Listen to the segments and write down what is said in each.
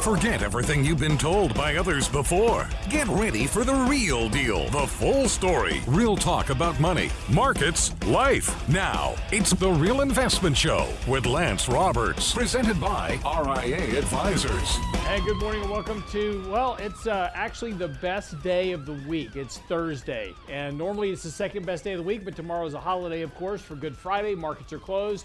Forget everything you've been told by others before. Get ready for the real deal, the full story, real talk about money, markets, life. Now, it's the Real Investment Show with Lance Roberts, presented by RIA Advisors. Hey, good morning and welcome to, well, it's uh, actually the best day of the week. It's Thursday. And normally it's the second best day of the week, but tomorrow is a holiday, of course, for Good Friday. Markets are closed.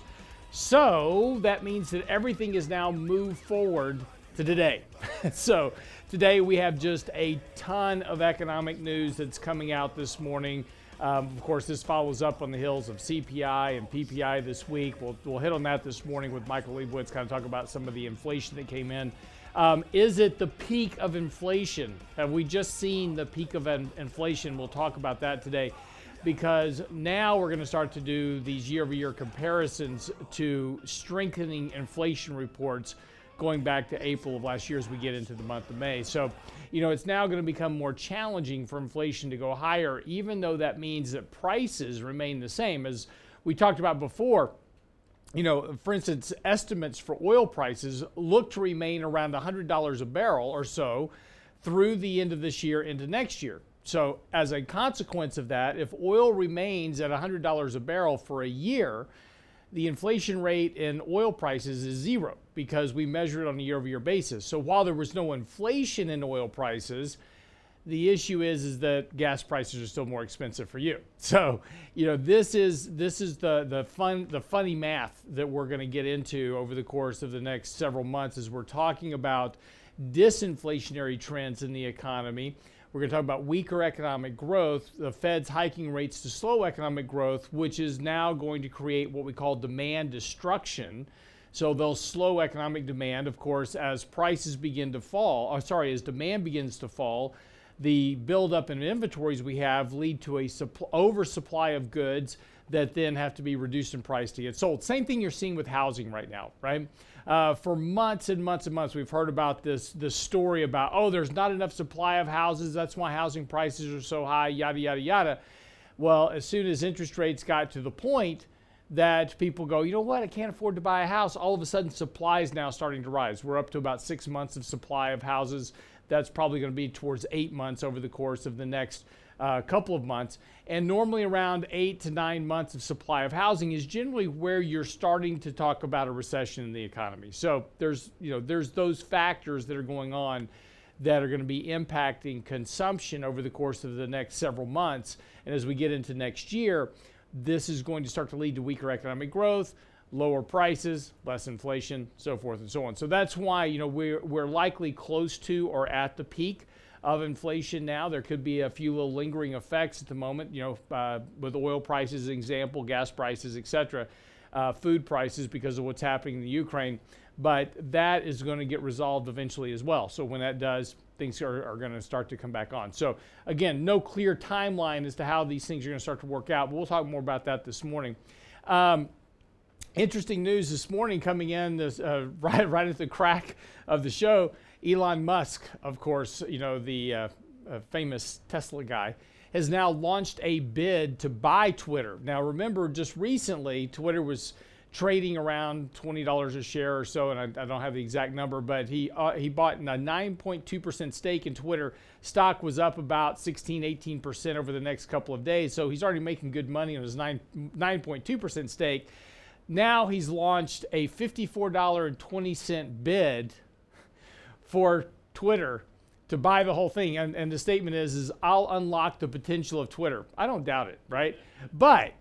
So that means that everything is now moved forward to today. so today we have just a ton of economic news that's coming out this morning. Um, of course, this follows up on the hills of CPI and PPI this week. We'll, we'll hit on that this morning with Michael Lebowitz, kind of talk about some of the inflation that came in. Um, is it the peak of inflation? Have we just seen the peak of in- inflation? We'll talk about that today because now we're going to start to do these year over year comparisons to strengthening inflation reports going back to April of last year as we get into the month of May. So, you know, it's now going to become more challenging for inflation to go higher, even though that means that prices remain the same. As we talked about before, you know, for instance, estimates for oil prices look to remain around $100 a barrel or so through the end of this year into next year. So, as a consequence of that, if oil remains at $100 a barrel for a year, the inflation rate in oil prices is zero because we measure it on a year over year basis. So, while there was no inflation in oil prices, the issue is is that gas prices are still more expensive for you. So, you know, this is this is the the fun the funny math that we're going to get into over the course of the next several months as we're talking about disinflationary trends in the economy we're going to talk about weaker economic growth, the Fed's hiking rates to slow economic growth, which is now going to create what we call demand destruction. So they'll slow economic demand, of course, as prices begin to fall, or sorry, as demand begins to fall. The buildup in inventories we have lead to a supply, oversupply of goods that then have to be reduced in price to get sold. Same thing you're seeing with housing right now, right? Uh, for months and months and months, we've heard about this this story about oh, there's not enough supply of houses. That's why housing prices are so high. Yada yada yada. Well, as soon as interest rates got to the point that people go, you know what, I can't afford to buy a house. All of a sudden, supply is now starting to rise. We're up to about six months of supply of houses. That's probably going to be towards eight months over the course of the next a uh, couple of months. And normally, around eight to nine months of supply of housing is generally where you're starting to talk about a recession in the economy. So there's, you know, there's those factors that are going on that are going to be impacting consumption over the course of the next several months. And as we get into next year, this is going to start to lead to weaker economic growth, lower prices, less inflation, so forth and so on. So that's why, you know, we're, we're likely close to or at the peak of inflation now. There could be a few little lingering effects at the moment, you know, uh, with oil prices, example, gas prices, etc., uh, food prices because of what's happening in the Ukraine. But that is going to get resolved eventually as well. So when that does, things are, are going to start to come back on. So again, no clear timeline as to how these things are going to start to work out. We'll talk more about that this morning. Um, interesting news this morning coming in this, uh, right, right at the crack of the show. Elon Musk, of course, you know, the uh, uh, famous Tesla guy, has now launched a bid to buy Twitter. Now, remember, just recently, Twitter was trading around $20 a share or so, and I, I don't have the exact number, but he, uh, he bought a 9.2% stake in Twitter. Stock was up about 16, 18% over the next couple of days, so he's already making good money on his 9, 9.2% stake. Now he's launched a $54.20 bid for Twitter to buy the whole thing. And, and the statement is, is I'll unlock the potential of Twitter. I don't doubt it, right? But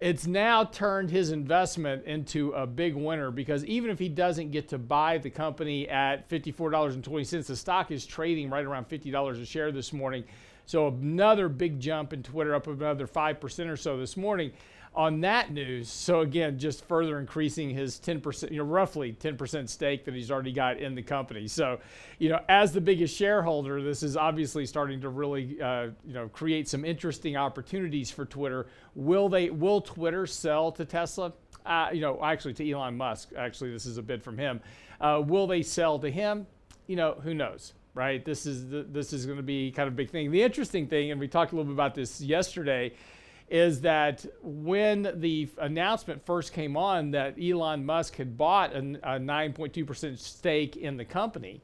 it's now turned his investment into a big winner because even if he doesn't get to buy the company at $54.20, the stock is trading right around $50 a share this morning. So another big jump in Twitter, up another 5% or so this morning on that news. So again, just further increasing his 10%, you know, roughly 10% stake that he's already got in the company. So, you know, as the biggest shareholder, this is obviously starting to really, uh, you know, create some interesting opportunities for Twitter. Will they? Will Twitter sell to Tesla? Uh, you know, actually to Elon Musk. Actually, this is a bid from him. Uh, will they sell to him? You know, who knows? Right. This is the, this is going to be kind of a big thing. The interesting thing, and we talked a little bit about this yesterday is that when the announcement first came on that Elon Musk had bought a, a 9.2% stake in the company,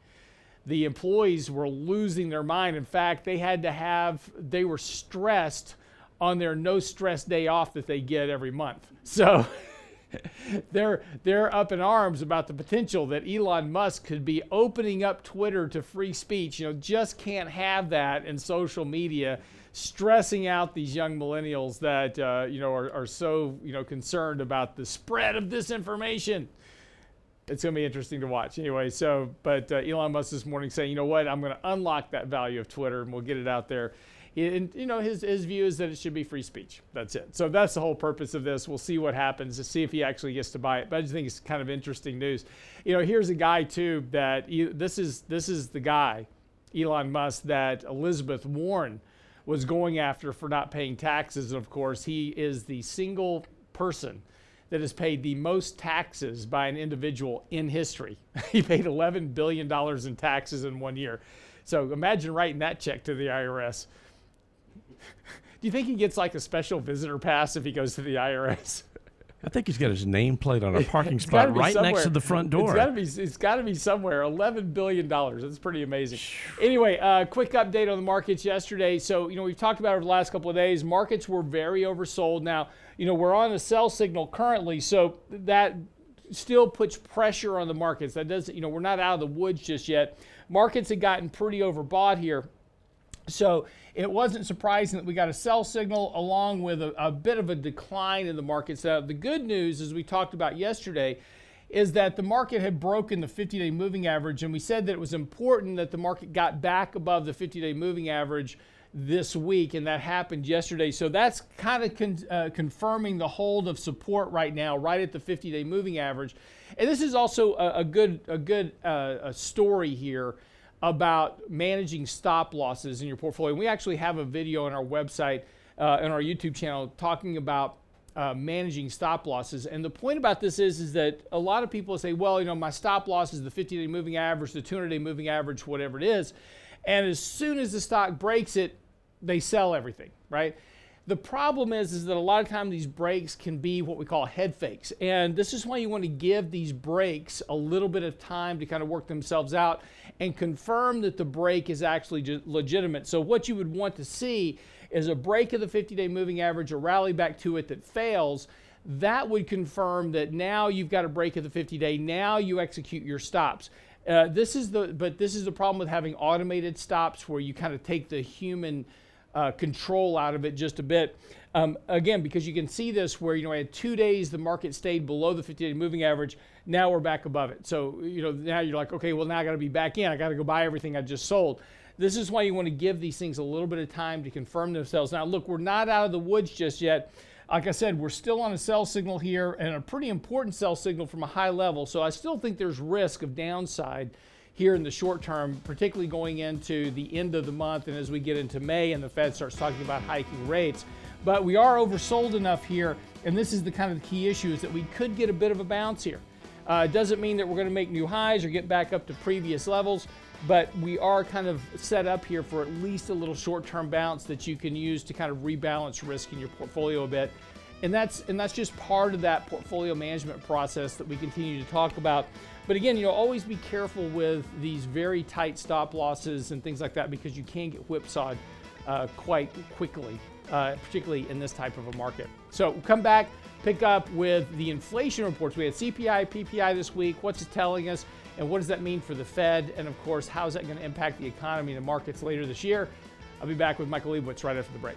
the employees were losing their mind. In fact, they had to have, they were stressed on their no stress day off that they get every month. So they're they're up in arms about the potential that Elon Musk could be opening up Twitter to free speech. You know, just can't have that in social media, stressing out these young millennials that uh, you know are, are so you know concerned about the spread of disinformation. It's going to be interesting to watch anyway. So, but uh, Elon Musk this morning saying, you know what, I'm going to unlock that value of Twitter and we'll get it out there and, you know, his, his view is that it should be free speech. That's it. So that's the whole purpose of this. We'll see what happens to see if he actually gets to buy it. But I just think it's kind of interesting news. You know, here's a guy too that this is this is the guy, Elon Musk, that Elizabeth Warren was going after for not paying taxes. And of course, he is the single person that has paid the most taxes by an individual in history. he paid $11 billion in taxes in one year. So imagine writing that check to the IRS. Do you think he gets like a special visitor pass if he goes to the IRS? I think he's got his nameplate on a parking spot right somewhere. next to the front door. It's got to be. It's got to be somewhere. Eleven billion dollars. That's pretty amazing. anyway, uh, quick update on the markets yesterday. So you know we've talked about over the last couple of days. Markets were very oversold. Now you know we're on a sell signal currently, so that still puts pressure on the markets. That doesn't. You know we're not out of the woods just yet. Markets have gotten pretty overbought here. So it wasn't surprising that we got a sell signal along with a, a bit of a decline in the market. So the good news, as we talked about yesterday, is that the market had broken the 50 day moving average, and we said that it was important that the market got back above the 50 day moving average this week, and that happened yesterday. So that's kind of con- uh, confirming the hold of support right now, right at the 50 day moving average. And this is also a, a good, a good uh, a story here about managing stop losses in your portfolio. And we actually have a video on our website uh, and our YouTube channel talking about uh, managing stop losses. And the point about this is, is that a lot of people say, well, you know, my stop loss is the 50-day moving average, the 200-day moving average, whatever it is. And as soon as the stock breaks it, they sell everything, right? The problem is, is that a lot of times these breaks can be what we call head fakes. And this is why you want to give these breaks a little bit of time to kind of work themselves out and confirm that the break is actually legitimate. So what you would want to see is a break of the 50-day moving average, a rally back to it that fails. That would confirm that now you've got a break of the 50-day. Now you execute your stops. Uh, this is the but this is the problem with having automated stops where you kind of take the human uh, control out of it just a bit. Um, again, because you can see this where, you know, I had two days the market stayed below the 50 day moving average. Now we're back above it. So, you know, now you're like, okay, well, now I got to be back in. I got to go buy everything I just sold. This is why you want to give these things a little bit of time to confirm themselves. Now, look, we're not out of the woods just yet. Like I said, we're still on a sell signal here and a pretty important sell signal from a high level. So I still think there's risk of downside here in the short term, particularly going into the end of the month and as we get into May and the Fed starts talking about hiking rates. But we are oversold enough here, and this is the kind of the key issue is that we could get a bit of a bounce here. Uh, it doesn't mean that we're going to make new highs or get back up to previous levels, but we are kind of set up here for at least a little short-term bounce that you can use to kind of rebalance risk in your portfolio a bit. And that's and that's just part of that portfolio management process that we continue to talk about. But again, you know, always be careful with these very tight stop losses and things like that because you can get whipsawed uh, quite quickly, uh, particularly in this type of a market. So we'll come back, pick up with the inflation reports. We had CPI, PPI this week. What's it telling us? And what does that mean for the Fed? And of course, how is that going to impact the economy and the markets later this year? I'll be back with Michael Lebowitz right after the break.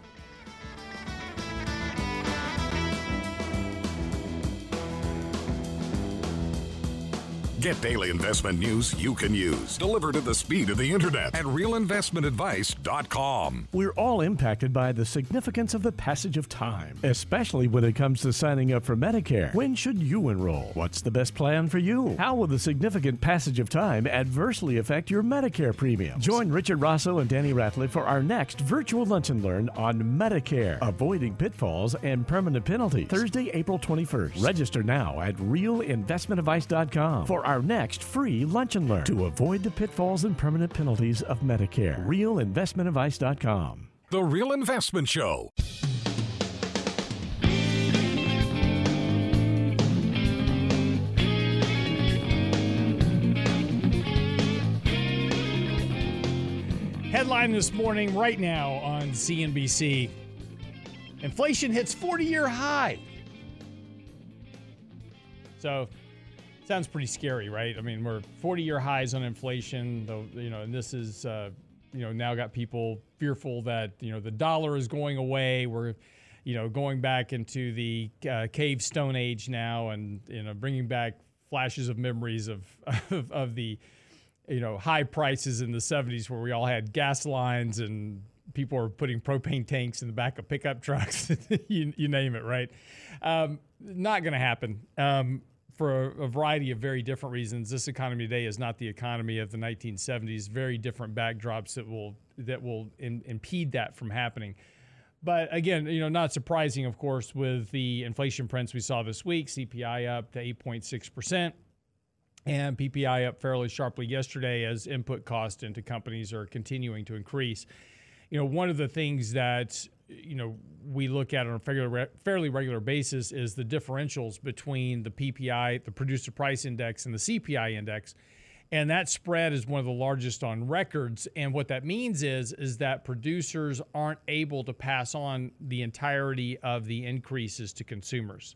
Get daily investment news you can use, delivered at the speed of the internet at realinvestmentadvice.com. We're all impacted by the significance of the passage of time, especially when it comes to signing up for Medicare. When should you enroll? What's the best plan for you? How will the significant passage of time adversely affect your Medicare premium? Join Richard Rosso and Danny Ratliff for our next virtual lunch and learn on Medicare, avoiding pitfalls and permanent penalties. Thursday, April 21st. Register now at realinvestmentadvice.com for our our next free Lunch and Learn to avoid the pitfalls and permanent penalties of Medicare. RealInvestmentAdvice.com. The Real Investment Show. Headline this morning, right now on CNBC Inflation hits 40 year high. So sounds pretty scary, right? I mean, we're 40 year highs on inflation, though, you know, and this is, uh, you know, now got people fearful that, you know, the dollar is going away. We're, you know, going back into the uh, cave stone age now and, you know, bringing back flashes of memories of, of, of the, you know, high prices in the 70s where we all had gas lines and people were putting propane tanks in the back of pickup trucks. you, you, name it, right? Um, not going to happen. Um, for a, a, variety of very different reasons, this economy today is not the economy of the 1970s. Very different backdrops that will that will in, impede that from happening. But again, you know, not surprising, of course, with the inflation prints we saw this week. CPI up to 8.6 percent and PPI up fairly sharply yesterday as input costs into companies are continuing to increase. You know, one of the things that you know we look at on a fairly, regular basis is the differentials between the PPI, the producer price index, and the CPI index. And that spread is one of the largest on records. And what that means is, is that producers aren't able to pass on the entirety of the increases to consumers.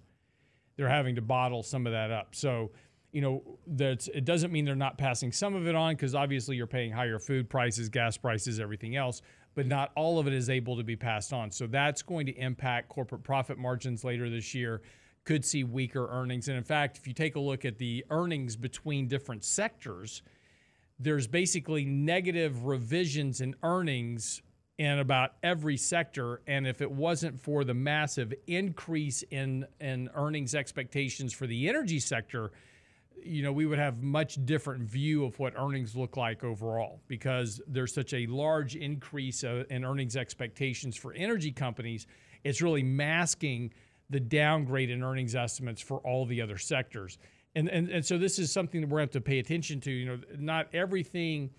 They're having to bottle some of that up. So you know, that it doesn't mean they're not passing some of it on because obviously you're paying higher food prices, gas prices, everything else, but not all of it is able to be passed on. So that's going to impact corporate profit margins later this year. Could see weaker earnings. And in fact, if you take a look at the earnings between different sectors, there's basically negative revisions in earnings in about every sector. And if it wasn't for the massive increase in, in earnings expectations for the energy sector, you know, we would have much different view of what earnings look like overall because there's such a large increase uh, in earnings expectations for energy companies. It's really masking the downgrade in earnings estimates for all the other sectors. And, and, and so this is something that we're going to have to pay attention to. You know, not everything,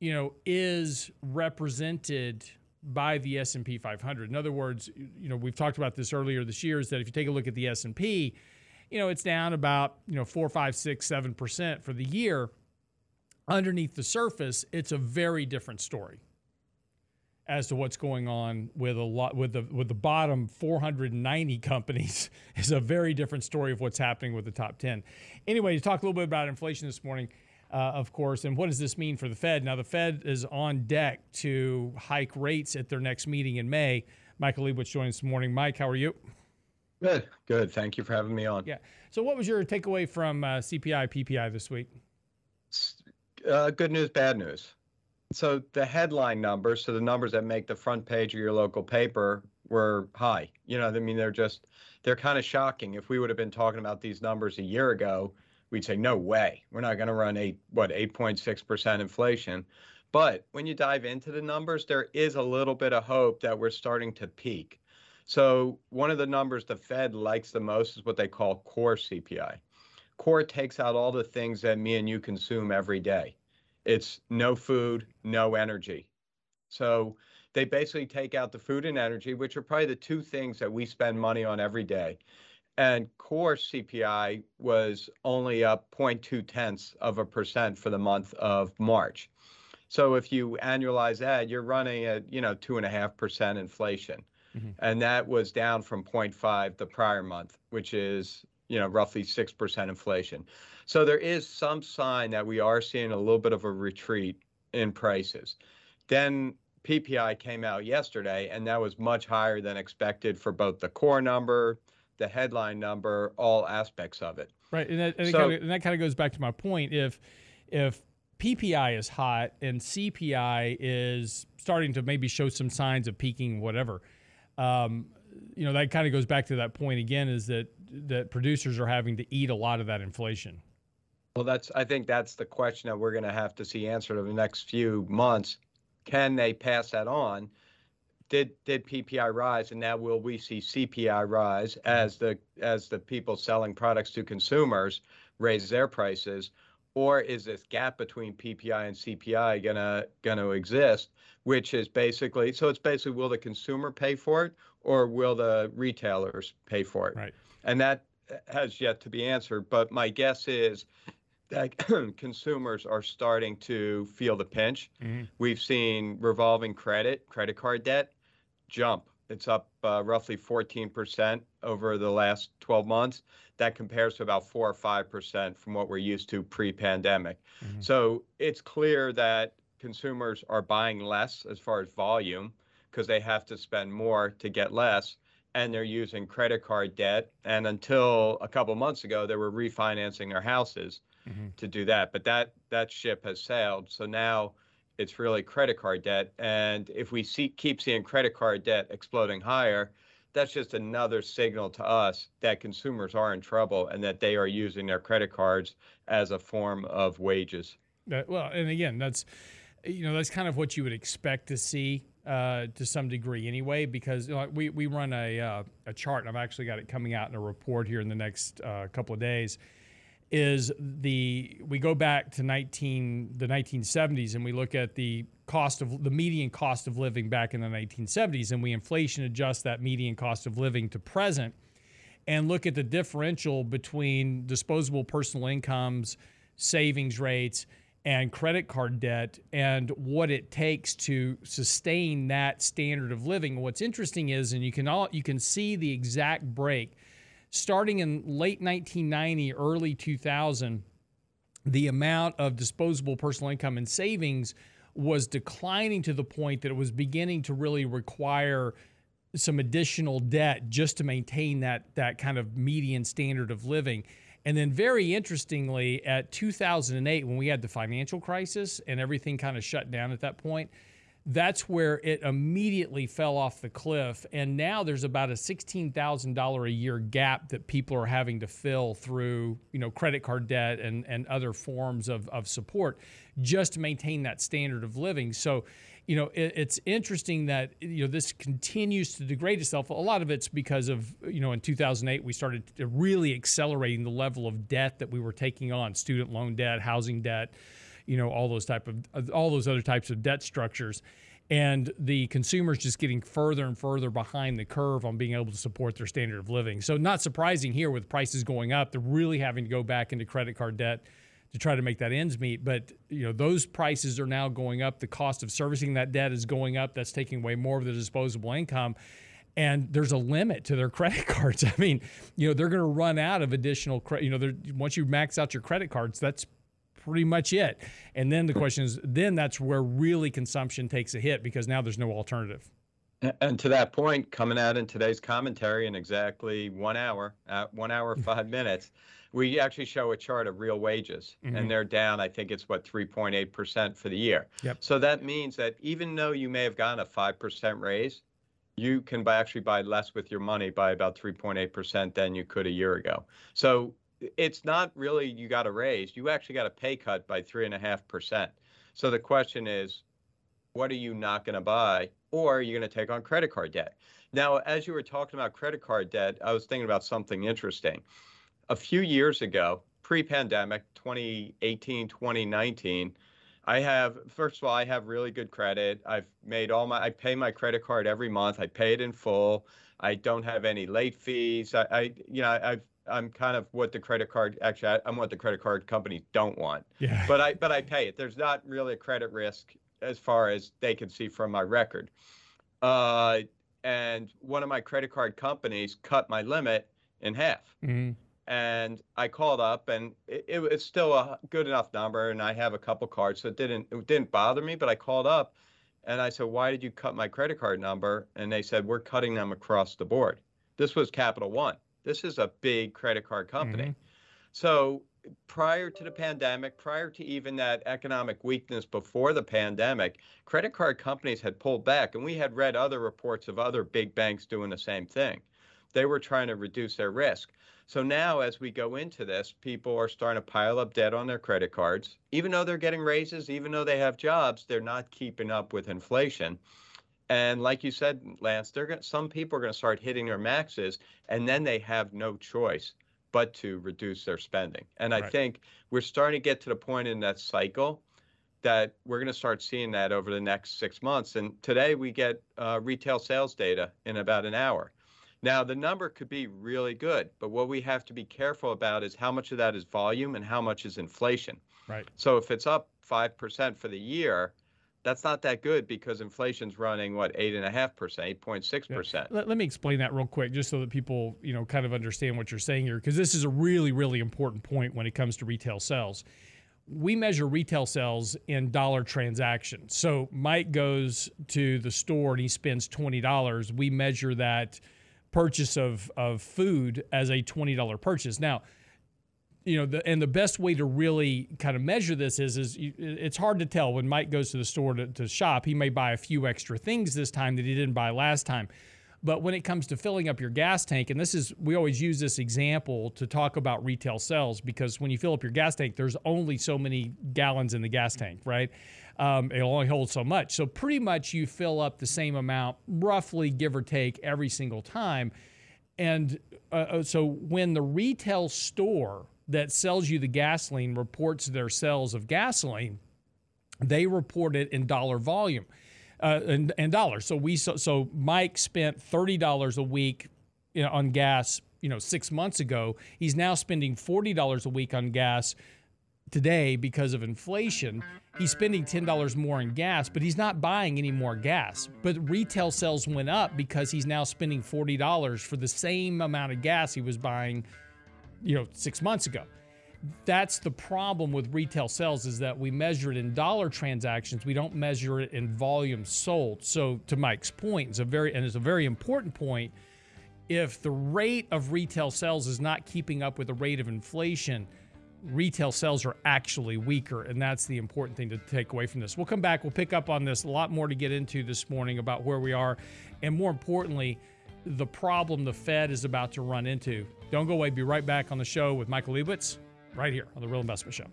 you know, is represented by the S&P 500. In other words, you know, we've talked about this earlier this year is that if you take a look at the S&P, you know, it's down about, you know, four, five, six, seven percent for the year. Underneath the surface, it's a very different story as to what's going on with a lot with the with the bottom 490 companies is a very different story of what's happening with the top 10. Anyway, to talk a little bit about inflation this morning, uh, of course, and what does this mean for the Fed? Now, the Fed is on deck to hike rates at their next meeting in May. Michael Lebowitz joins this morning. Mike, how are you? Good, good. Thank you for having me on. Yeah. So, what was your takeaway from uh, CPI, PPI this week? Uh, good news, bad news. So, the headline numbers, so the numbers that make the front page of your local paper, were high. You know, I mean, they're just, they're kind of shocking. If we would have been talking about these numbers a year ago, we'd say, no way. We're not going to run eight, what, 8.6% inflation. But when you dive into the numbers, there is a little bit of hope that we're starting to peak. So one of the numbers the Fed likes the most is what they call core CPI. Core takes out all the things that me and you consume every day. It's no food, no energy. So they basically take out the food and energy, which are probably the two things that we spend money on every day. And core CPI was only up 0.2 tenths of a percent for the month of March. So if you annualize that, you're running at you know two and a half percent inflation mm-hmm. and that was down from 0.5 the prior month, which is you know roughly six percent inflation. So there is some sign that we are seeing a little bit of a retreat in prices. Then PPI came out yesterday, and that was much higher than expected for both the core number, the headline number, all aspects of it. Right, and that, and so, kind of, and that kind of goes back to my point. If if PPI is hot and CPI is starting to maybe show some signs of peaking, whatever, um, you know that kind of goes back to that point again is that that producers are having to eat a lot of that inflation. Well that's i think that's the question that we're going to have to see answered over the next few months. Can they pass that on? Did did ppi rise? And now will we see cpi rise as the as the people selling products to consumers raise their prices or is this gap between PPI and CPI gonna gonna exist, which is basically so it's basically will the consumer pay for it or will the retailers pay for it? Right. And that has yet to be answered. But my guess is that consumers are starting to feel the pinch. Mm-hmm. We've seen revolving credit, credit card debt jump. It's up uh, roughly 14% over the last 12 months. That compares to about 4 or 5% from what we're used to pre pandemic. Mm-hmm. So it's clear that consumers are buying less as far as volume because they have to spend more to get less and they're using credit card debt and until a couple months ago they were refinancing their houses mm-hmm. to do that but that that ship has sailed so now it's really credit card debt and if we see keep seeing credit card debt exploding higher that's just another signal to us that consumers are in trouble and that they are using their credit cards as a form of wages. well, and again, that's you know that's kind of what you would expect to see uh, to some degree anyway, because you know, we we run a uh, a chart, and I've actually got it coming out in a report here in the next uh, couple of days. Is the we go back to 19 the 1970s and we look at the cost of the median cost of living back in the 1970s and we inflation adjust that median cost of living to present and look at the differential between disposable personal incomes, savings rates, and credit card debt and what it takes to sustain that standard of living. What's interesting is, and you can all you can see the exact break starting in late 1990, early 2000, the amount of disposable personal income and savings was declining to the point that it was beginning to really require some additional debt just to maintain that that kind of median standard of living. And then, very interestingly, at 2008, when we had the financial crisis and everything kind of shut down at that point, that's where it immediately fell off the cliff. And now there's about a $16,000 a year gap that people are having to fill through, you know, credit card debt and, and other forms of, of support just to maintain that standard of living. So, you know, it, it's interesting that you know this continues to degrade itself. A lot of it's because of you know in 2008 we started really accelerating the level of debt that we were taking on, student loan debt, housing debt, you know, all those type of uh, all those other types of debt structures. And the consumers just getting further and further behind the curve on being able to support their standard of living. So, not surprising here with prices going up, they're really having to go back into credit card debt to try to make that ends meet. But you know those prices are now going up. The cost of servicing that debt is going up. That's taking away more of the disposable income. And there's a limit to their credit cards. I mean, you know, they're going to run out of additional credit. You know, once you max out your credit cards, that's pretty much it. And then the question is, then that's where really consumption takes a hit because now there's no alternative. And to that point, coming out in today's commentary in exactly one hour, at one hour five minutes, we actually show a chart of real wages, mm-hmm. and they're down. I think it's what 3.8 percent for the year. Yep. So that means that even though you may have gotten a five percent raise, you can buy, actually buy less with your money by about 3.8 percent than you could a year ago. So it's not really you got a raise. You actually got a pay cut by three and a half percent. So the question is, what are you not going to buy, or are you going to take on credit card debt? Now, as you were talking about credit card debt, I was thinking about something interesting a few years ago, pre-pandemic, 2018, 2019, I have first of all, I have really good credit. I've made all my I pay my credit card every month. I pay it in full. I don't have any late fees. I, I you know, I've I'm kind of what the credit card actually I'm what the credit card companies don't want. Yeah. But I but I pay it. There's not really a credit risk as far as they can see from my record. Uh, and one of my credit card companies cut my limit in half. Mm-hmm and I called up, and it, it, was still a good enough number, and I have a couple cards, so it didn't it didn't bother me. But I called up, and I said, "Why did you cut my credit card number?" And they said, "We're cutting them across the board." This was Capital One. This is a big credit card company. Mm-hmm. So prior to the pandemic, prior to even that economic weakness before the pandemic, credit card companies had pulled back, and we had read other reports of other big banks doing the same thing. They were trying to reduce their risk. So now, as we go into this, people are starting to pile up debt on their credit cards. Even though they're getting raises, even though they have jobs, they're not keeping up with inflation. And like you said, Lance, they're going some people are going to start hitting their maxes, and then they have no choice but to reduce their spending. And I right. think we're starting to get to the point in that cycle that we're going to start seeing that over the next six months. And today we get uh, retail sales data in about an hour. Now, the number could be really good, but what we have to be careful about is how much of that is volume and how much is inflation. Right. So if it's up 5% for the year, that's not that good because inflation's running what eight and a half percent, eight point six percent. Let, me explain that real quick, just so that people you know kind of understand what you're saying here, because this is a really really important point when it comes to retail sales. We measure retail sales in dollar transactions. So Mike goes to the store and he spends twenty dollars. We measure that purchase of of food as a twenty dollar purchase. Now you know, the, and the best way to really kind of measure this is, is you, it's hard to tell when Mike goes to the store to, to shop. He may buy a few extra things this time that he didn't buy last time. But when it comes to filling up your gas tank, and this is, we always use this example to talk about retail sales because when you fill up your gas tank, there's only so many gallons in the gas tank, right? Um, it'll only hold so much. So pretty much you fill up the same amount, roughly give or take, every single time. And uh, uh so when the retail store that sells you the gasoline reports their sales of gasoline, they report it in dollar volume uh, and, and dollars. So we so, so Mike spent thirty dollars a week you know, on gas. You know, six months ago, he's now spending forty dollars a week on gas today because of inflation. He's spending $10 more in gas, but he's not buying any more gas. But retail sales went up because he's now spending $40 for the same amount of gas he was buying you know, six months ago. That's the problem with retail sales is that we measure it in dollar transactions. We don't measure it in volume sold. So to Mike's point, it's a very and it's a very important point. If the rate of retail sales is not keeping up with the rate of inflation, retail sales are actually weaker. And that's the important thing to take away from this. We'll come back. We'll pick up on this. A lot more to get into this morning about where we are. And more importantly, the problem the Fed is about to run into. Don't go away. Be right back on the show with Michael Lebowitz right here on The Real Investment Show.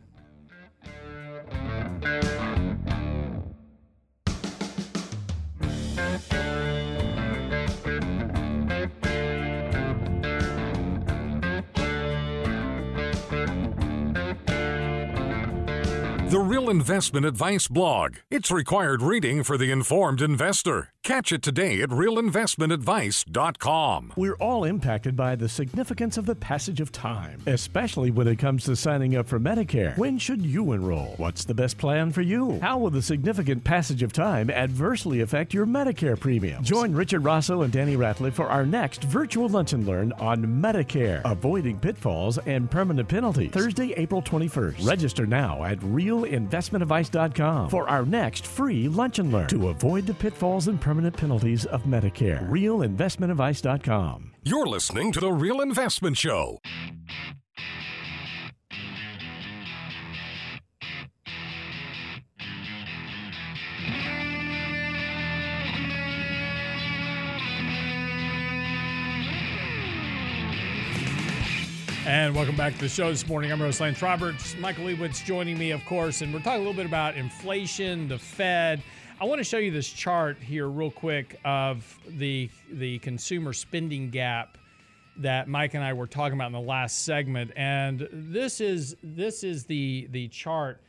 The Real Investment Advice blog. It's required reading for the informed investor. Catch it today at realinvestmentadvice.com. We're all impacted by the significance of the passage of time, especially when it comes to signing up for Medicare. When should you enroll? What's the best plan for you? How will the significant passage of time adversely affect your Medicare premium? Join Richard Rosso and Danny Ratliff for our next virtual lunch and learn on Medicare, avoiding pitfalls and permanent penalties. Thursday, April 21st. Register now at realinvestmentadvice.com for our next free lunch and learn to avoid the pitfalls and permanent penalties of Medicare. Realinvestmentadvice.com. You're listening to The Real Investment Show. And welcome back to the show this morning. I'm Rose Lance Roberts. Michael Lebowitz joining me, of course, and we're talking a little bit about inflation, the Fed. I want to show you this chart here, real quick, of the the consumer spending gap that Mike and I were talking about in the last segment. And this is this is the the chart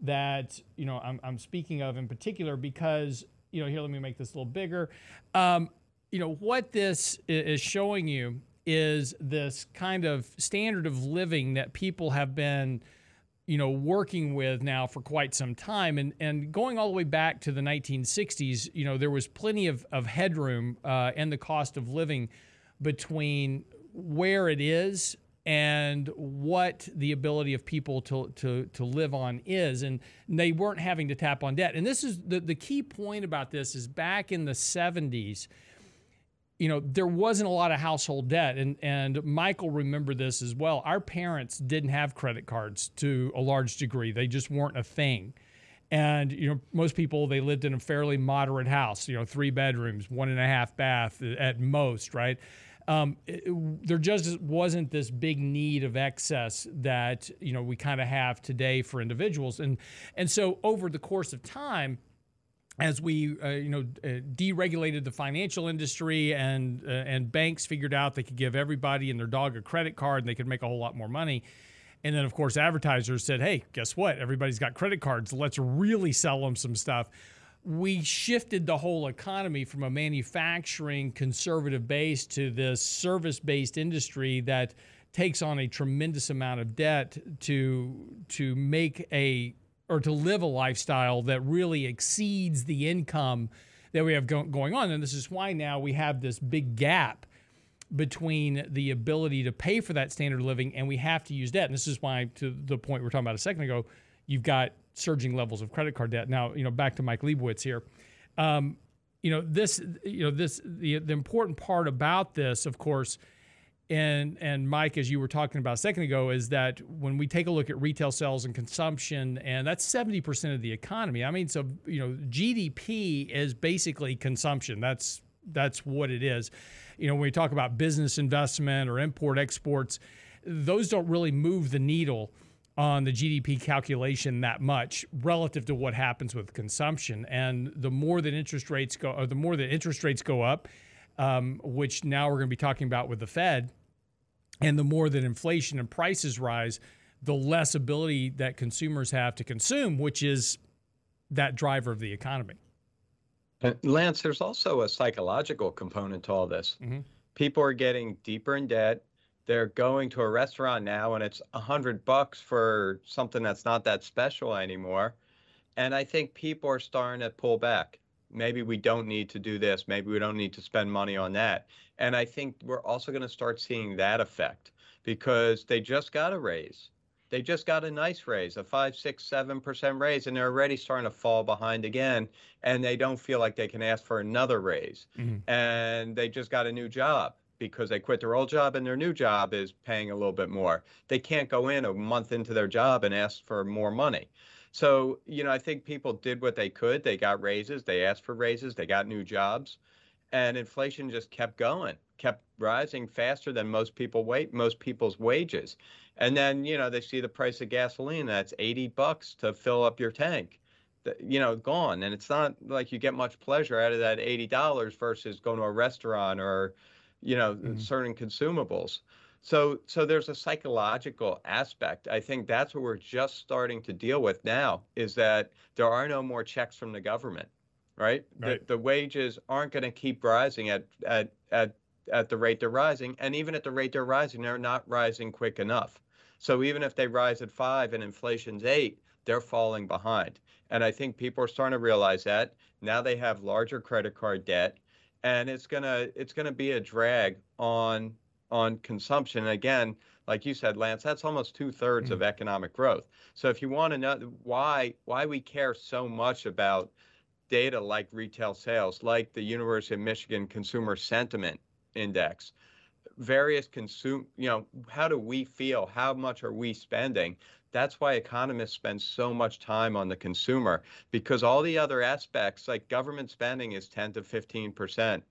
that you know I'm, I'm speaking of in particular because you know here let me make this a little bigger. Um, you know what this is showing you is this kind of standard of living that people have been you know working with now for quite some time and and going all the way back to the 1960s you know there was plenty of, of headroom uh, and the cost of living between where it is and what the ability of people to, to, to live on is. And they weren't having to tap on debt. And this is the, the key point about this is back in the 70s, you know, there wasn't a lot of household debt. And, and Michael remembered this as well. Our parents didn't have credit cards to a large degree, they just weren't a thing. And, you know, most people, they lived in a fairly moderate house, you know, three bedrooms, one and a half bath at most, right? Um, it, there just wasn't this big need of excess that you know we kind of have today for individuals, and and so over the course of time, as we uh, you know uh, deregulated the financial industry and uh, and banks figured out they could give everybody and their dog a credit card and they could make a whole lot more money. And then of course advertisers said hey guess what? Everybody's got credit cards. Let's really sell them some stuff. We shifted the whole economy from a manufacturing conservative base to this service based industry that takes on a tremendous amount of debt to to make a or to live a lifestyle that really exceeds the income that we have go- going on and this is why now we have this big gap between the ability to pay for that standard of living and we have to use debt and this is why to the point we were talking about a second ago you've got surging levels of credit card debt. Now, you know, back to Mike Lebowitz here. Um, you know, this, you know, this, the, the important part about this, of course, and and Mike, as you were talking about a second ago, is that when we take a look at retail sales and consumption, and that's seventy percent of the economy. I mean, so you know, GDP is basically consumption. That's that's what it is. You know, when we talk about business investment or import exports, those don't really move the needle on the GDP calculation that much relative to what happens with consumption. And the more that interest rates go, or the more that interest rates go up, um, which now we're going to be talking about with the Fed, and the more that inflation and prices rise, the less ability that consumers have to consume, which is that driver of the economy. Lance, there's also a psychological component to all this. Mm-hmm. People are getting deeper in debt they're going to a restaurant now and it's a hundred bucks for something that's not that special anymore. And I think people are starting to pull back. Maybe we don't need to do this. Maybe we don't need to spend money on that. And I think we're also going to start seeing that effect because they just got a raise. They just got a nice raise, a five, six, seven percent raise, and they're already starting to fall behind again. And they don't feel like they can ask for another raise. Mm-hmm. And they just got a new job because they quit their old job and their new job is paying a little bit more. They can't go in a month into their job and ask for more money. So, you know, I think people did what they could. They got raises, they asked for raises, they got new jobs, and inflation just kept going, kept rising faster than most people wait most people's wages. And then, you know, they see the price of gasoline that's 80 bucks to fill up your tank. You know, gone, and it's not like you get much pleasure out of that eighty dollars versus going to a restaurant or, you know, mm-hmm. certain consumables. So, so there's a psychological aspect. I think that's what we're just starting to deal with now is that there are no more checks from the government, right? right. The, the wages aren't going to keep rising at, at, at, at the rate they're rising. And even at the rate they're rising, they're not rising quick enough. So even if they rise at five and inflation's eight, they're falling behind. And I think people are starting to realize that. Now they have larger credit card debt and it's gonna it's gonna be a drag on on consumption. again, like you said, Lance, that's almost two thirds mm-hmm. of economic growth. So if you want to know why why we care so much about data like retail sales, like the University of Michigan Consumer Sentiment Index, various consume, you know, how do we feel? How much are we spending? That's why economists spend so much time on the consumer because all the other aspects, like government spending, is 10 to 15 percent.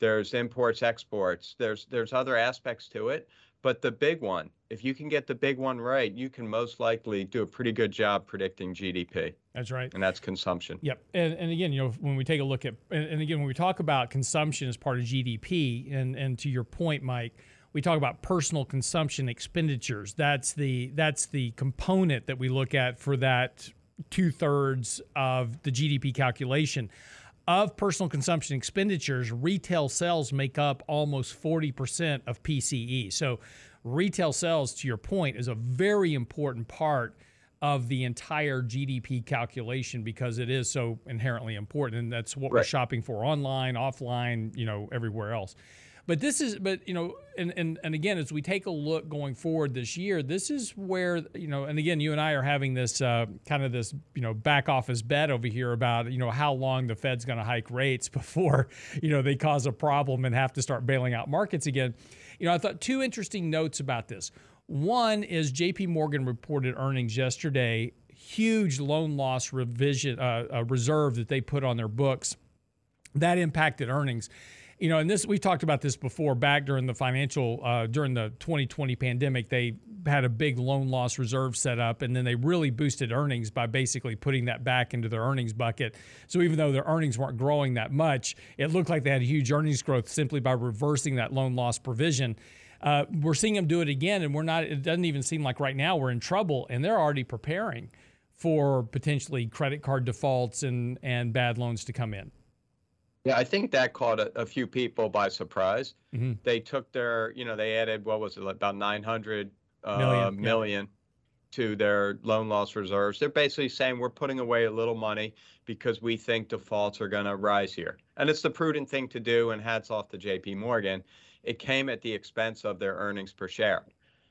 There's imports, exports. There's there's other aspects to it, but the big one, if you can get the big one right, you can most likely do a pretty good job predicting GDP. That's right. And that's consumption. Yep. And, and again, you know, when we take a look at, and, and again, when we talk about consumption as part of GDP, and, and to your point, Mike, we talk about personal consumption expenditures. That's the that's the component that we look at for that two thirds of the GDP calculation. Of personal consumption expenditures, retail sales make up almost 40% of PCE. So, retail sales, to your point, is a very important part of the entire GDP calculation because it is so inherently important. And that's what right. we're shopping for online, offline, you know, everywhere else. But this is, but you know, and, and and again, as we take a look going forward this year, this is where you know, and again, you and I are having this uh, kind of this you know back office bet over here about you know how long the Fed's going to hike rates before you know they cause a problem and have to start bailing out markets again. You know, I thought two interesting notes about this. One is J.P. Morgan reported earnings yesterday. Huge loan loss revision uh, reserve that they put on their books that impacted earnings you know, and this we talked about this before. Back during the financial, uh, during the 2020 pandemic, they had a big loan loss reserve set up, and then they really boosted earnings by basically putting that back into their earnings bucket. So even though their earnings weren't growing that much, it looked like they had huge earnings growth simply by reversing that loan loss provision. Uh, we're seeing them do it again, and we're not. It doesn't even seem like right now we're in trouble, and they're already preparing for potentially credit card defaults and and bad loans to come in. Yeah, I think that caught a, a few people by surprise. Mm-hmm. They took their, you know, they added what was it, about 900 uh, million, million yeah. to their loan loss reserves. They're basically saying we're putting away a little money because we think defaults are going to rise here, and it's the prudent thing to do. And hats off to J.P. Morgan. It came at the expense of their earnings per share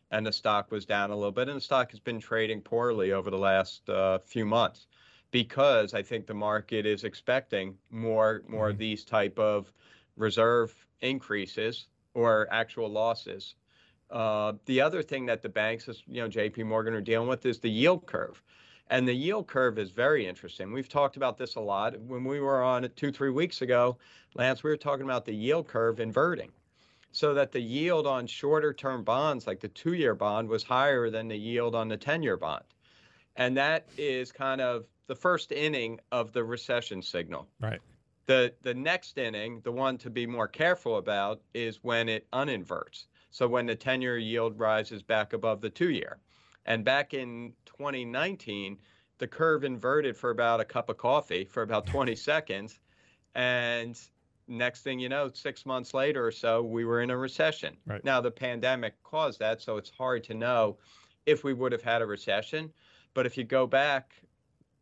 and the stock was down a little bit. And the stock has been trading poorly over the last uh, few months because I think the market is expecting more more mm-hmm. of these type of reserve increases or actual losses. Uh, the other thing that the banks, you know, J.P. Morgan are dealing with is the yield curve. And the yield curve is very interesting. We've talked about this a lot. When we were on it two, three weeks ago, Lance, we were talking about the yield curve inverting so that the yield on shorter term bonds, like the two year bond, was higher than the yield on the 10 year bond. And that is kind of the first inning of the recession signal. Right. The, the next inning, the one to be more careful about, is when it uninverts. So when the 10 year yield rises back above the two year. And back in 2019, the curve inverted for about a cup of coffee for about 20 seconds. And next thing you know, six months later or so, we were in a recession. Right. Now, the pandemic caused that, so it's hard to know if we would have had a recession. But if you go back,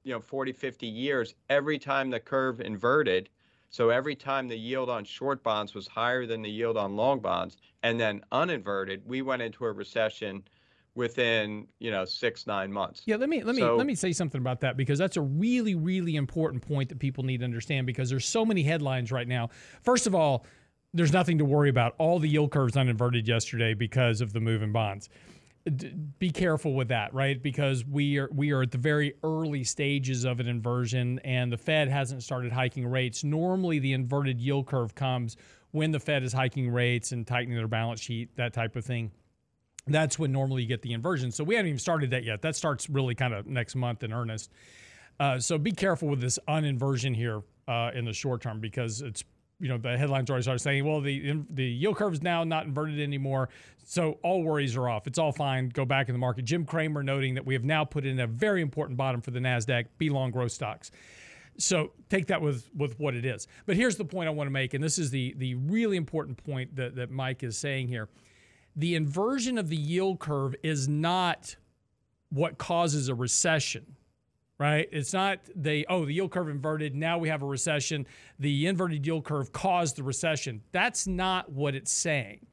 you know, 40, 50 years, every time the curve inverted, so every time the yield on short bonds was higher than the yield on long bonds, and then uninverted, we went into a recession within you know six nine months. Yeah let me let me so, let me say something about that because that's a really really important point that people need to understand because there's so many headlines right now. First of all there's nothing to worry about. All the yield curves uninverted yesterday because of the move in bonds D- be careful with that right because we are we are at the very early stages of an inversion and the fed hasn't started hiking rates normally the inverted yield curve comes when the fed is hiking rates and tightening their balance sheet that type of thing that's when normally you get the inversion. So we haven't even started that yet. That starts really kind of next month in earnest. Uh, so be careful with this uninversion here uh, in the short term because it's you know the headlines already start saying, well, the the yield curve is now not inverted anymore, so all worries are off. It's all fine. Go back in the market. Jim Cramer noting that we have now put in a very important bottom for the Nasdaq. Be long growth stocks. So take that with with what it is. But here's the point I want to make, and this is the the really important point that that Mike is saying here the inversion of the yield curve is not what causes a recession right? It's not they, oh, the yield curve inverted. Now we have a recession. The inverted yield curve caused the recession. That's not what it's saying.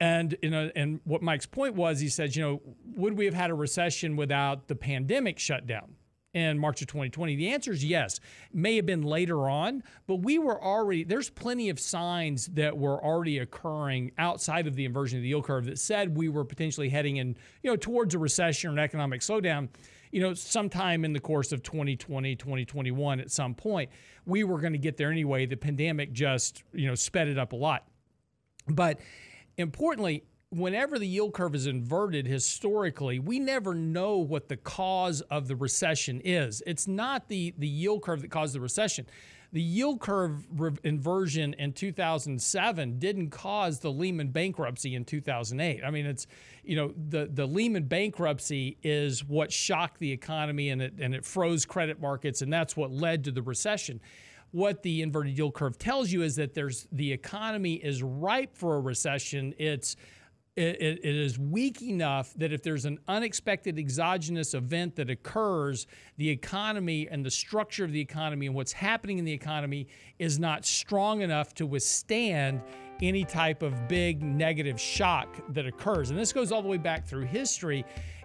And you know, and what Mike's point was, he said, you know, would we have had a recession without the pandemic shutdown? in March of 2020? The answer is yes. May have been later on, but we were already, there's plenty of signs that were already occurring outside of the inversion of the yield curve that said we were potentially heading in, you know, towards a recession or an economic slowdown, you know, sometime in the course of 2020, 2021 at some point. We were going to get there anyway. The pandemic just, you know, sped it up a lot. But importantly, whenever the yield curve is inverted historically, we never know what the cause of the recession is. It's not the, the yield curve that caused the recession. The yield curve inversion in 2007 didn't cause the Lehman bankruptcy in 2008. I mean, it's, you know, the, the Lehman bankruptcy is what shocked the economy and it, and it froze credit markets, and that's what led to the recession what the inverted yield curve tells you is that there's the economy is ripe for a recession. It's it, it is weak enough that if there's an unexpected exogenous event that occurs, the economy and the structure of the economy and what's happening in the economy is not strong enough to withstand any type of big negative shock that occurs. And this goes all the way back through history.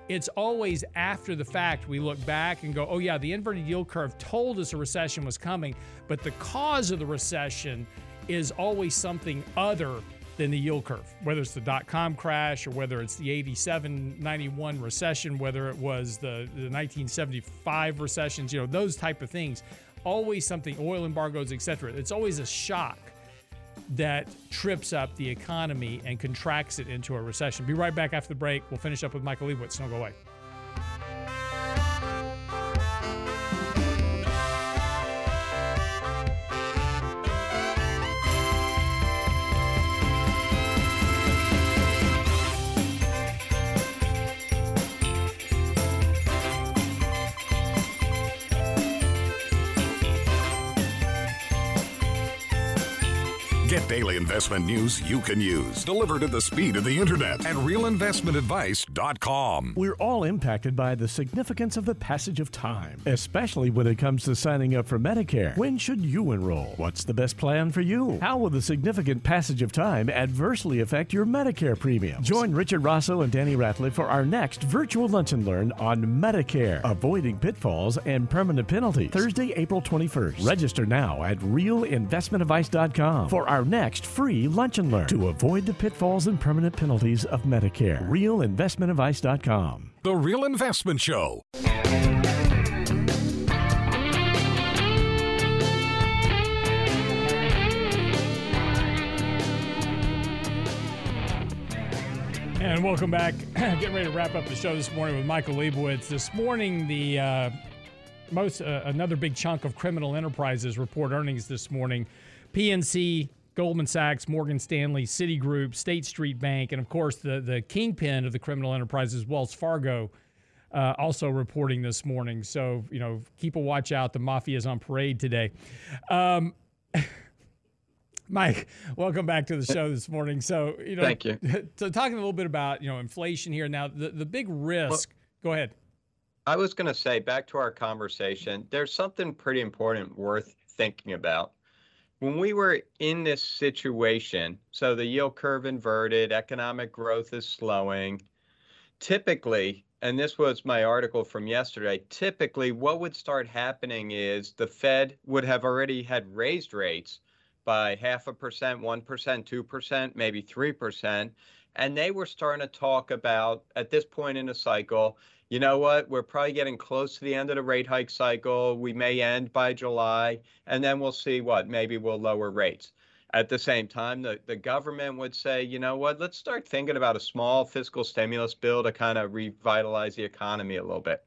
It's always after the fact we look back and go, oh, yeah, the inverted yield curve told us a recession was coming, but the cause of the recession is always something other than the yield curve, whether it's the dot com crash or whether it's the 87 91 recession, whether it was the, the 1975 recessions, you know, those type of things. Always something, oil embargoes, etc. It's always a shock that trips up the economy and contracts it into a recession. Be right back after the break. We'll finish up with Michael Lebowitz. Don't go away. Investment news you can use, delivered at the speed of the internet at realinvestmentadvice.com. We're all impacted by the significance of the passage of time, especially when it comes to signing up for Medicare. When should you enroll? What's the best plan for you? How will the significant passage of time adversely affect your Medicare premium? Join Richard Rosso and Danny Ratliff for our next virtual lunch and learn on Medicare, avoiding pitfalls and permanent penalties. Thursday, April 21st. Register now at realinvestmentadvice.com for our next free lunch and learn to avoid the pitfalls and permanent penalties of Medicare. Realinvestmentadvice.com. The Real Investment Show. And welcome back. Getting ready to wrap up the show this morning with Michael Lebowitz. This morning, the uh, most uh, another big chunk of criminal enterprises report earnings this morning. PNC, Goldman Sachs, Morgan Stanley, Citigroup, State Street Bank, and of course the the kingpin of the criminal enterprises, Wells Fargo, uh, also reporting this morning. So you know, keep a watch out. The mafia is on parade today. Um, Mike, welcome back to the show this morning. So, you know, Thank you. So, talking a little bit about you know inflation here now, the the big risk. go ahead. I was going to say, back to our conversation, there's something pretty important worth thinking about. When we were in this situation, so the yield curve inverted, economic growth is slowing. Typically, and this was my article from yesterday, typically what would start happening is the Fed would have already had raised rates by half a percent, 1%, 2%, maybe 3%. And they were starting to talk about at this point in the cycle, you know what, we're probably getting close to the end of the rate hike cycle. We may end by July, and then we'll see what, maybe we'll lower rates. At the same time, the, the government would say, you know what, let's start thinking about a small fiscal stimulus bill to kind of revitalize the economy a little bit.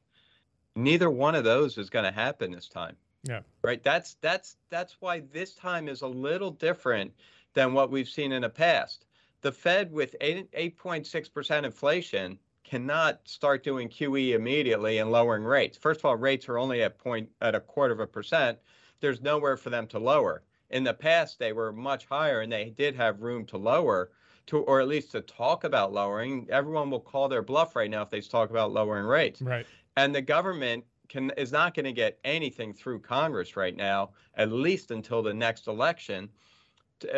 Neither one of those is going to happen this time. Yeah. Right. That's that's that's why this time is a little different than what we've seen in the past. The Fed with 8 8.6% inflation cannot start doing QE immediately and lowering rates. First of all, rates are only at point at a quarter of a percent. There's nowhere for them to lower. In the past, they were much higher and they did have room to lower to or at least to talk about lowering. Everyone will call their bluff right now if they talk about lowering rates. Right. And the government can is not going to get anything through Congress right now, at least until the next election,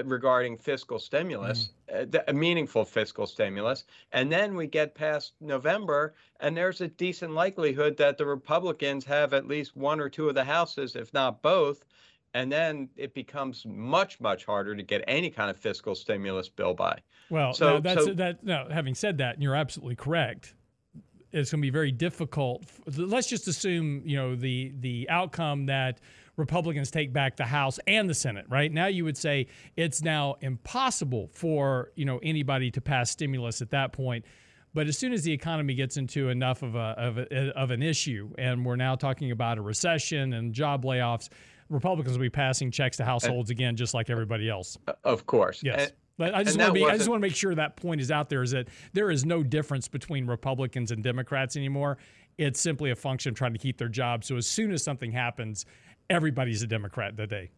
regarding fiscal stimulus, mm. uh, a meaningful fiscal stimulus. And then we get past November, and there's a decent likelihood that the Republicans have at least one or two of the houses, if not both. And then it becomes much, much harder to get any kind of fiscal stimulus bill by. Well, so, that's so, that. No, having said that, and you're absolutely correct it's going to be very difficult. Let's just assume, you know, the the outcome that Republicans take back the House and the Senate. Right now, you would say it's now impossible for you know anybody to pass stimulus at that point. But as soon as the economy gets into enough of a, of, a, of an issue, and we're now talking about a recession and job layoffs, Republicans will be passing checks to households again, just like everybody else. Uh, of course. Yes. And, but I just want to be, I just want to make sure that point is out there is that there is no difference between Republicans and Democrats anymore. It's simply a function of trying to keep their jobs. So as soon as something happens, everybody's a Democrat that day.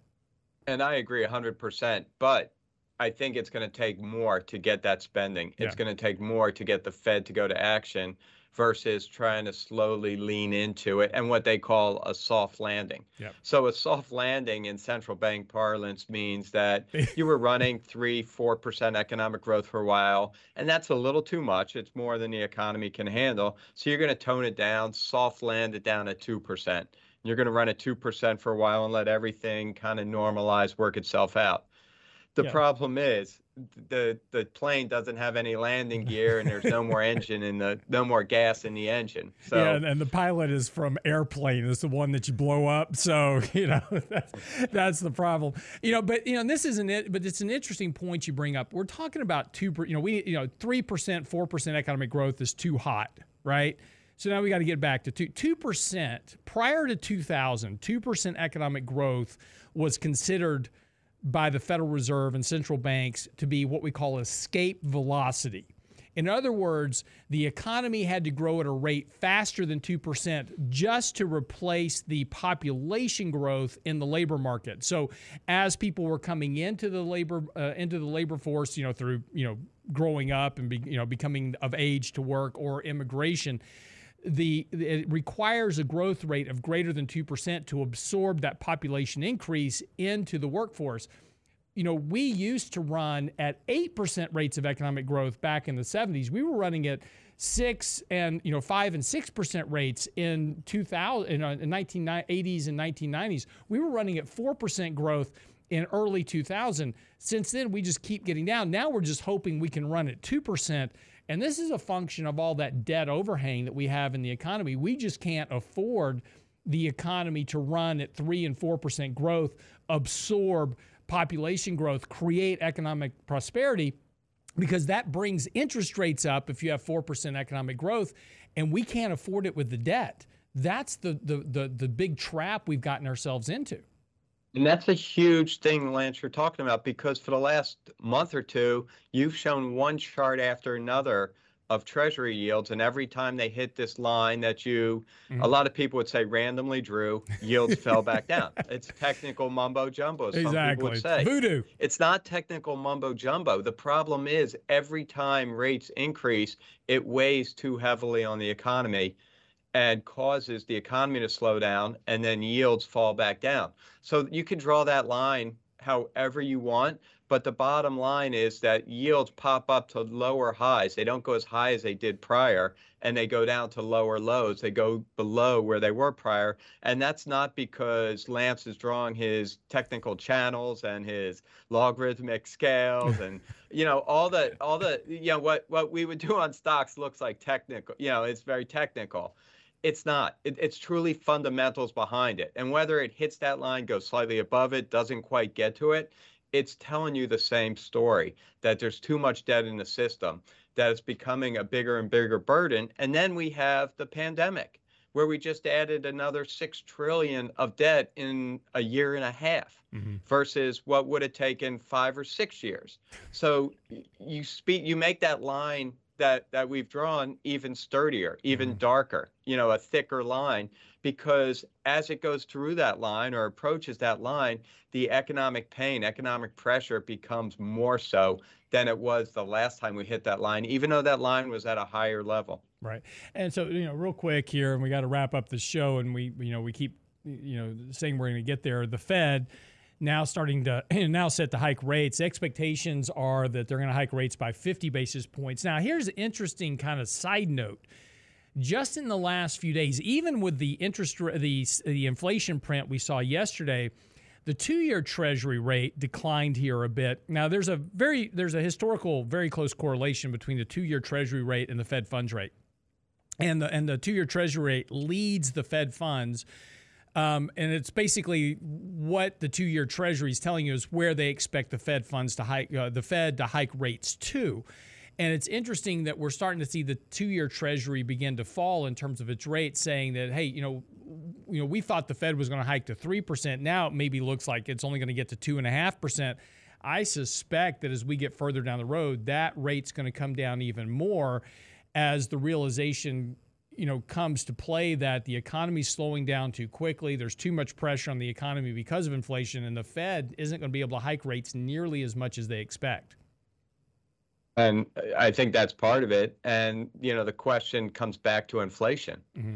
And I agree 100%. But I think it's going to take more to get that spending. It's yeah. going to take more to get the Fed to go to action versus trying to slowly lean into it and what they call a soft landing. Yep. So a soft landing in central bank parlance means that you were running three, four percent economic growth for a while, and that's a little too much. It's more than the economy can handle. So you're going to tone it down, soft land it down at two percent. You're going to run at two percent for a while and let everything kind of normalize, work itself out. The yeah. problem is the the plane doesn't have any landing gear and there's no more engine and the no more gas in the engine. So yeah, and the pilot is from airplane. It's the one that you blow up. So you know that's, that's the problem. You know, but you know this isn't it. But it's an interesting point you bring up. We're talking about two. You know, we you know three percent, four percent economic growth is too hot, right? So now we got to get back to two two percent. Prior to 2000, two percent economic growth was considered by the Federal Reserve and central banks to be what we call escape velocity. In other words, the economy had to grow at a rate faster than 2% just to replace the population growth in the labor market. So as people were coming into the labor uh, into the labor force, you know, through, you know, growing up and be, you know, becoming of age to work or immigration, the it requires a growth rate of greater than 2% to absorb that population increase into the workforce you know, we used to run at 8% rates of economic growth back in the 70s. We were running at six and you know five and six percent rates in 2000 in, uh, in 1980s and 1990s. We were running at four percent growth in early 2000. Since then, we just keep getting down. Now we're just hoping we can run at two percent. And this is a function of all that debt overhang that we have in the economy. We just can't afford the economy to run at three and four percent growth, absorb population growth, create economic prosperity, because that brings interest rates up if you have 4% economic growth, and we can't afford it with the debt. That's the, the, the, the big trap we've gotten ourselves into. And that's a huge thing, Lance, you're talking about because for the last month or two, you've shown one chart after another of treasury yields and every time they hit this line that you mm-hmm. a lot of people would say randomly drew yields fell back down. It's technical mumbo jumbo some people would say. Voodoo. It's not technical mumbo jumbo. The problem is every time rates increase it weighs too heavily on the economy and causes the economy to slow down and then yields fall back down so you can draw that line however you want but the bottom line is that yields pop up to lower highs. They don't go as high as they did prior, and they go down to lower lows. They go below where they were prior. And that's not because Lance is drawing his technical channels and his logarithmic scales and you know all the all the you know what what we would do on stocks looks like technical. You know, it's very technical it's not. It, it's truly fundamentals behind it. And whether it hits that line, goes slightly above it, doesn't quite get to it, it's telling you the same story that there's too much debt in the system, that it's becoming a bigger and bigger burden. And then we have the pandemic, where we just added another six trillion of debt in a year and a half mm-hmm. versus what would have taken five or six years. So you speak you make that line that that we've drawn even sturdier, even mm-hmm. darker, you know, a thicker line because as it goes through that line or approaches that line, the economic pain, economic pressure becomes more so than it was the last time we hit that line, even though that line was at a higher level. Right. And so, you know, real quick here, and we got to wrap up the show, and we, you know, we keep, you know, saying we're going to get there. The Fed now starting to now set to hike rates. Expectations are that they're going to hike rates by 50 basis points. Now, here's an interesting kind of side note just in the last few days, even with the interest the the inflation print we saw yesterday, the two-year Treasury rate declined here a bit. Now, there's a very there's a historical very close correlation between the two-year Treasury rate and the Fed funds rate, and the and the two-year Treasury rate leads the Fed funds. Um, and it's basically what the two-year Treasury is telling you is where they expect the Fed funds to hike, uh, the Fed to hike rates to. And it's interesting that we're starting to see the two-year Treasury begin to fall in terms of its rate, saying that, hey, you know, you know, we thought the Fed was going to hike to three percent. Now it maybe looks like it's only going to get to two and a half percent. I suspect that as we get further down the road, that rate's going to come down even more as the realization you know comes to play that the economy's slowing down too quickly there's too much pressure on the economy because of inflation and the fed isn't going to be able to hike rates nearly as much as they expect and I think that's part of it. And you know, the question comes back to inflation. Mm-hmm.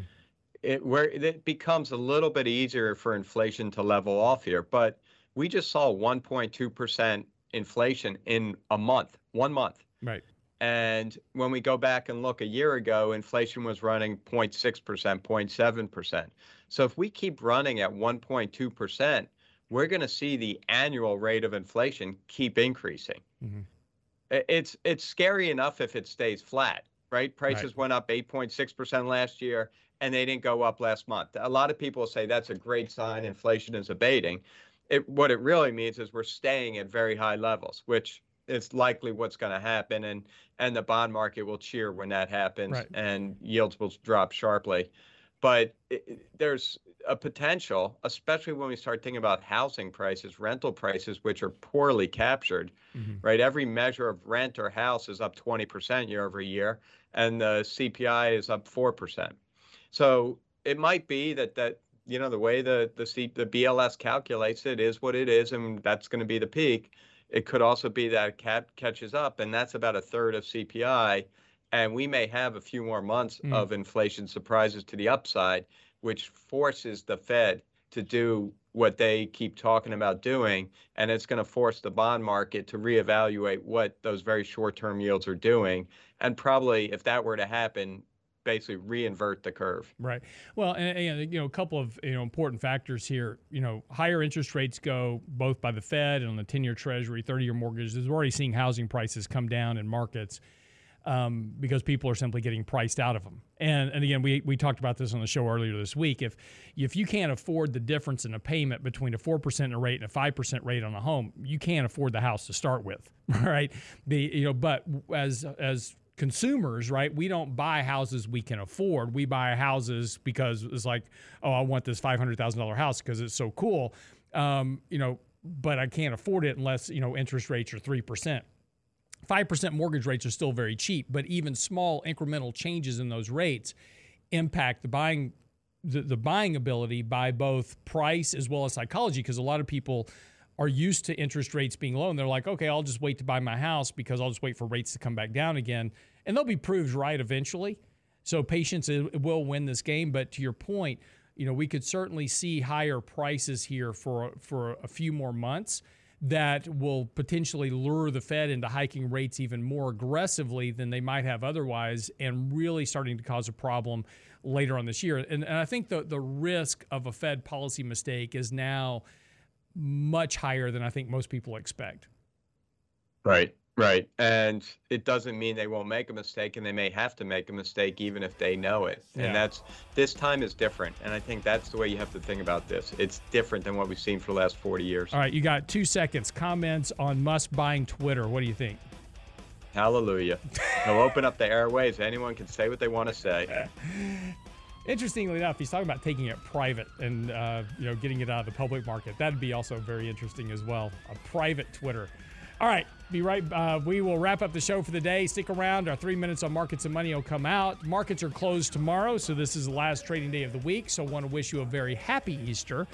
It where it becomes a little bit easier for inflation to level off here, but we just saw 1.2 percent inflation in a month, one month. Right. And when we go back and look a year ago, inflation was running 0.6 percent, 0.7 percent. So if we keep running at 1.2 percent, we're going to see the annual rate of inflation keep increasing. Mm-hmm it's it's scary enough if it stays flat, right? Prices right. went up 8.6% last year and they didn't go up last month. A lot of people say that's a great sign inflation is abating. It, what it really means is we're staying at very high levels, which is likely what's going to happen and and the bond market will cheer when that happens right. and yields will drop sharply. but it, there's a potential, especially when we start thinking about housing prices, rental prices, which are poorly captured, mm-hmm. right? Every measure of rent or house is up 20% year over year, and the CPI is up 4%. So it might be that that you know the way the the C, the BLS calculates it is what it is, and that's going to be the peak. It could also be that cap catches up, and that's about a third of CPI, and we may have a few more months mm. of inflation surprises to the upside, which forces the Fed to do what they keep talking about doing, and it's going to force the bond market to reevaluate what those very short-term yields are doing. And probably, if that were to happen, basically reinvert the curve. Right. Well, and, and, you know, a couple of you know important factors here. You know, higher interest rates go both by the Fed and on the ten-year Treasury, thirty-year mortgages. We're already seeing housing prices come down in markets. Um, because people are simply getting priced out of them. And, and again, we, we talked about this on the show earlier this week. If if you can't afford the difference in a payment between a four percent rate and a five percent rate on a home, you can't afford the house to start with, right? The you know, but as as consumers, right? We don't buy houses we can afford. We buy houses because it's like, oh, I want this five hundred thousand dollar house because it's so cool, um, you know. But I can't afford it unless you know interest rates are three percent. Five percent mortgage rates are still very cheap, but even small incremental changes in those rates impact the buying the, the buying ability by both price as well as psychology because a lot of people are used to interest rates being low and they're like, okay, I'll just wait to buy my house because I'll just wait for rates to come back down again. And they'll be proved right eventually. So patience will win this game. But to your point, you know, we could certainly see higher prices here for for a few more months that will potentially lure the Fed into hiking rates even more aggressively than they might have otherwise and really starting to cause a problem later on this year. And, and I think the, the risk of a Fed policy mistake is now – much higher than I think most people expect. Right, right. And it doesn't mean they won't make a mistake and they may have to make a mistake even if they know it. Yeah. And that's this time is different. And I think that's the way you have to think about this. It's different than what we've seen for the last 40 years. All right, you got two seconds. Comments on Musk buying Twitter. What do you think? Hallelujah. He'll open up the airways. Anyone can say what they want to say. Interestingly enough, he's talking about taking it private and uh, you know getting it out of the public market. That'd be also very interesting as well. A private Twitter. All right, be right. Uh, we will wrap up the show for the day. Stick around. Our three minutes on markets and money will come out. Markets are closed tomorrow, so this is the last trading day of the week. So, I want to wish you a very happy Easter,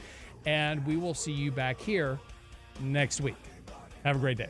and we will see you back here next week. Have a great day.